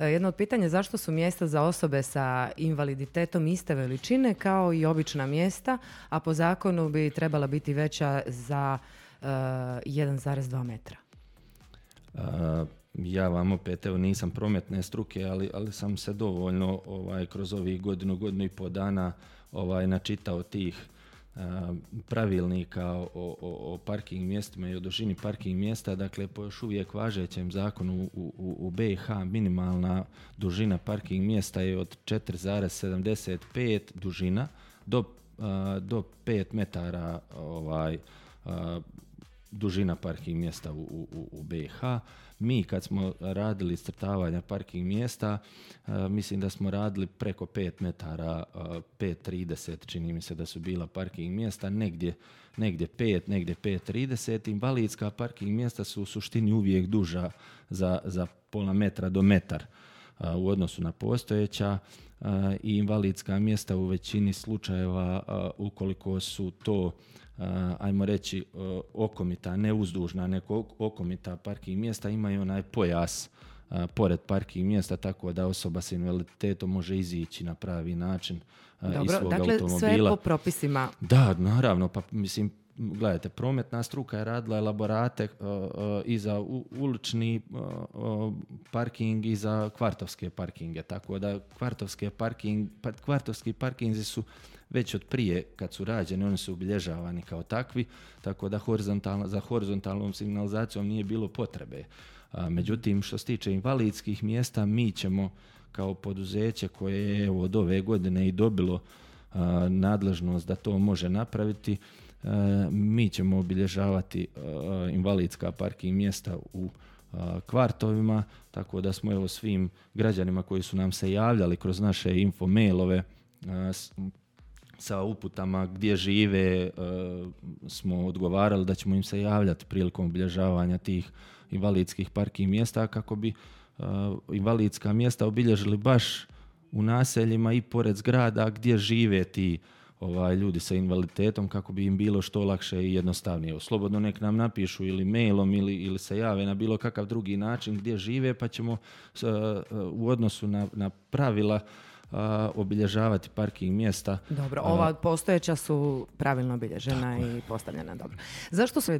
E, jedno od pitanja je zašto su mjesta za osobe sa invaliditetom iste veličine kao i obična mjesta, a po zakonu bi trebala biti veća za 1,2 metra? ja vam opet, nisam prometne struke, ali, ali sam se dovoljno ovaj, kroz ovih godinu, godinu i po dana ovaj, načitao tih pravilnika o, o, o, parking mjestima i o dužini parking mjesta. Dakle, po još uvijek važećem zakonu u, u, u BiH minimalna dužina parking mjesta je od 4,75 dužina do, do 5 metara ovaj, dužina parking mjesta u, u, u BiH. Mi kad smo radili strtavanja parking mjesta, e, mislim da smo radili preko 5 metara, 5.30 e, čini mi se da su bila parking mjesta, negdje, negdje 5, negdje 5.30. Invalidska parking mjesta su u suštini uvijek duža za, za pola metra do metar u odnosu na postojeća i invalidska mjesta u većini slučajeva ukoliko su to ajmo reći okomita, ne uzdužna, neko okomita parking mjesta imaju onaj pojas pored parking mjesta tako da osoba s invaliditetom može izići na pravi način Dobro, iz svog dakle, automobila. sve po propisima. Da, naravno, pa mislim gledajte, prometna struka je radila elaborate i za ulični parking i za kvartovske parkinge, tako da kvartovske parking, pa, kvartovski parkinzi su već od prije kad su rađeni, oni su obilježavani kao takvi, tako da horizontalno, za horizontalnom signalizacijom nije bilo potrebe. međutim, što se tiče invalidskih mjesta, mi ćemo kao poduzeće koje je od ove godine i dobilo nadležnost da to može napraviti, mi ćemo obilježavati invalidska parking mjesta u kvartovima, tako da smo evo svim građanima koji su nam se javljali kroz naše info mailove sa uputama gdje žive smo odgovarali da ćemo im se javljati prilikom obilježavanja tih invalidskih parkih mjesta kako bi invalidska mjesta obilježili baš u naseljima i pored zgrada gdje žive ti ovaj, ljudi sa invaliditetom kako bi im bilo što lakše i jednostavnije. Slobodno nek nam napišu ili mailom ili, ili se jave na bilo kakav drugi način gdje žive pa ćemo e, u odnosu na, na pravila obilježavati parking mjesta. Dobro, ova postojeća su pravilno obilježena i postavljena dobro. Zašto su